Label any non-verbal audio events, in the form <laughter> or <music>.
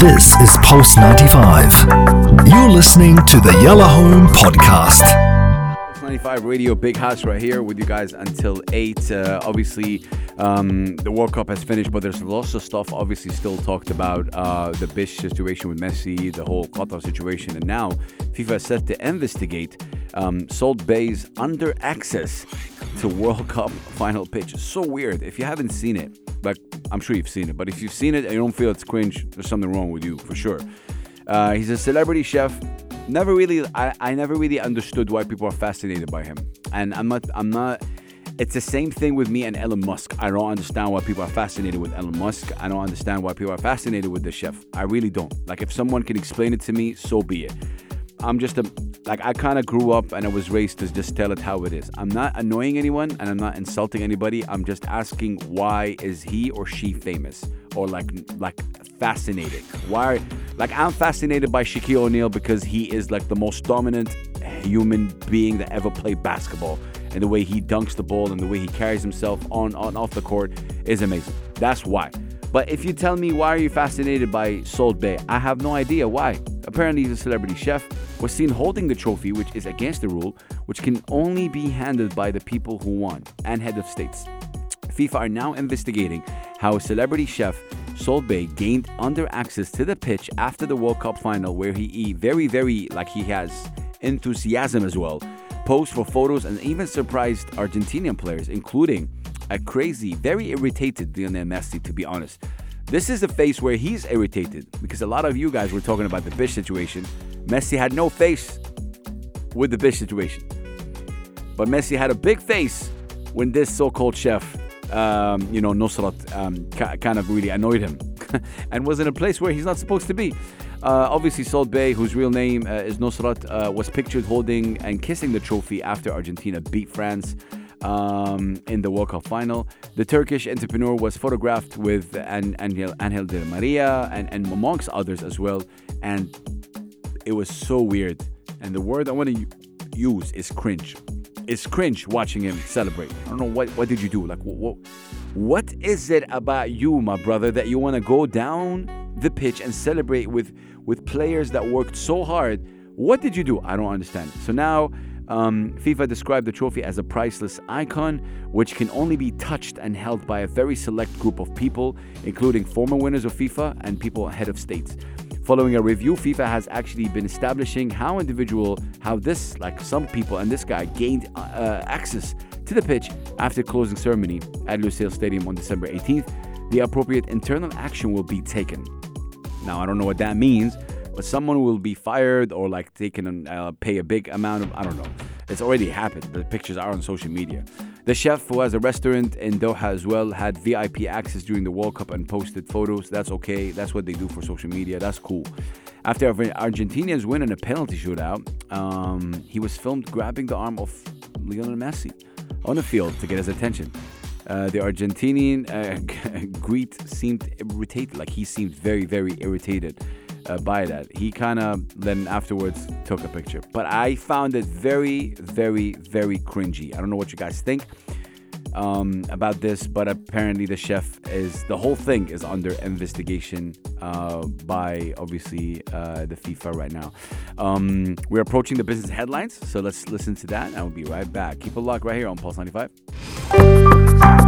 This is Pulse 95. You're listening to the Yellow Home Podcast. 95 Radio Big House right here with you guys until 8. Uh, obviously, um, the World Cup has finished, but there's lots of stuff obviously still talked about. Uh, the bisht situation with Messi, the whole Qatar situation, and now FIFA is set to investigate um, Salt Bae's under access to World Cup <laughs> final pitch. So weird. If you haven't seen it, like I'm sure you've seen it, but if you've seen it and you don't feel it's cringe, there's something wrong with you for sure. Uh, he's a celebrity chef. Never really, I, I never really understood why people are fascinated by him. And I'm not, I'm not. It's the same thing with me and Elon Musk. I don't understand why people are fascinated with Elon Musk. I don't understand why people are fascinated with the chef. I really don't. Like, if someone can explain it to me, so be it. I'm just a like I kind of grew up and I was raised to just tell it how it is. I'm not annoying anyone and I'm not insulting anybody. I'm just asking why is he or she famous or like like fascinated? Why like I'm fascinated by Shaquille O'Neal because he is like the most dominant human being that ever played basketball and the way he dunks the ball and the way he carries himself on on off the court is amazing. That's why. But if you tell me why are you fascinated by Salt Bae, I have no idea why. Apparently, he's a celebrity chef, was seen holding the trophy, which is against the rule, which can only be handled by the people who won and head of states. FIFA are now investigating how a celebrity chef Salt Bae gained under access to the pitch after the World Cup final, where he very, very like he has enthusiasm as well, posed for photos and even surprised Argentinian players, including a crazy, very irritated Lionel Messi, to be honest. This is the face where he's irritated because a lot of you guys were talking about the bisht situation. Messi had no face with the bisht situation. But Messi had a big face when this so called chef, um, you know, Nusret, um, ca- kind of really annoyed him <laughs> and was in a place where he's not supposed to be. Uh, obviously, Salt Bae, whose real name uh, is Nusret, uh, was pictured holding and kissing the trophy after Argentina beat France um, in the World Cup final. The Turkish entrepreneur was photographed with An- Angel, Angel Di María and, and amongst others as well. And it was so weird. And the word I want to use is cringe. It's cringe watching him celebrate. I don't know what what did you do? Like what what is it about you, my brother, that you want to go down the pitch and celebrate with with players that worked so hard? What did you do? I don't understand. So now um, FIFA described the trophy as a priceless icon, which can only be touched and held by a very select group of people, including former winners of FIFA and people head of states. Following a review, FIFA has actually been establishing how individual, how this, like some people and this guy, gained uh, access to the pitch after closing ceremony at Lusail Stadium on December 18th. The appropriate internal action will be taken. Now, I don't know what that means, but someone will be fired or like taken and uh, pay a big amount of I don't know. It's already happened. The pictures are on social media. The chef, who has a restaurant in Doha as well, had VIP access during the World Cup and posted photos. That's okay. That's what they do for social media. That's cool. After Argentinians win in a penalty shootout, um, he was filmed grabbing the arm of Lionel Messi on the field to get his attention. Uh, the Argentinian uh, <laughs> great seemed irritated, like he seemed very, very irritated uh, by that. He kind of then afterwards took a picture. But I found it very, very, very cringy. I don't know what you guys think um, about this, but apparently the chef is the whole thing is under investigation uh, by obviously uh, the FIFA right now. Um, we're approaching the business headlines, so let's listen to that, and we'll be right back. Keep a lock right here on Pulse 95.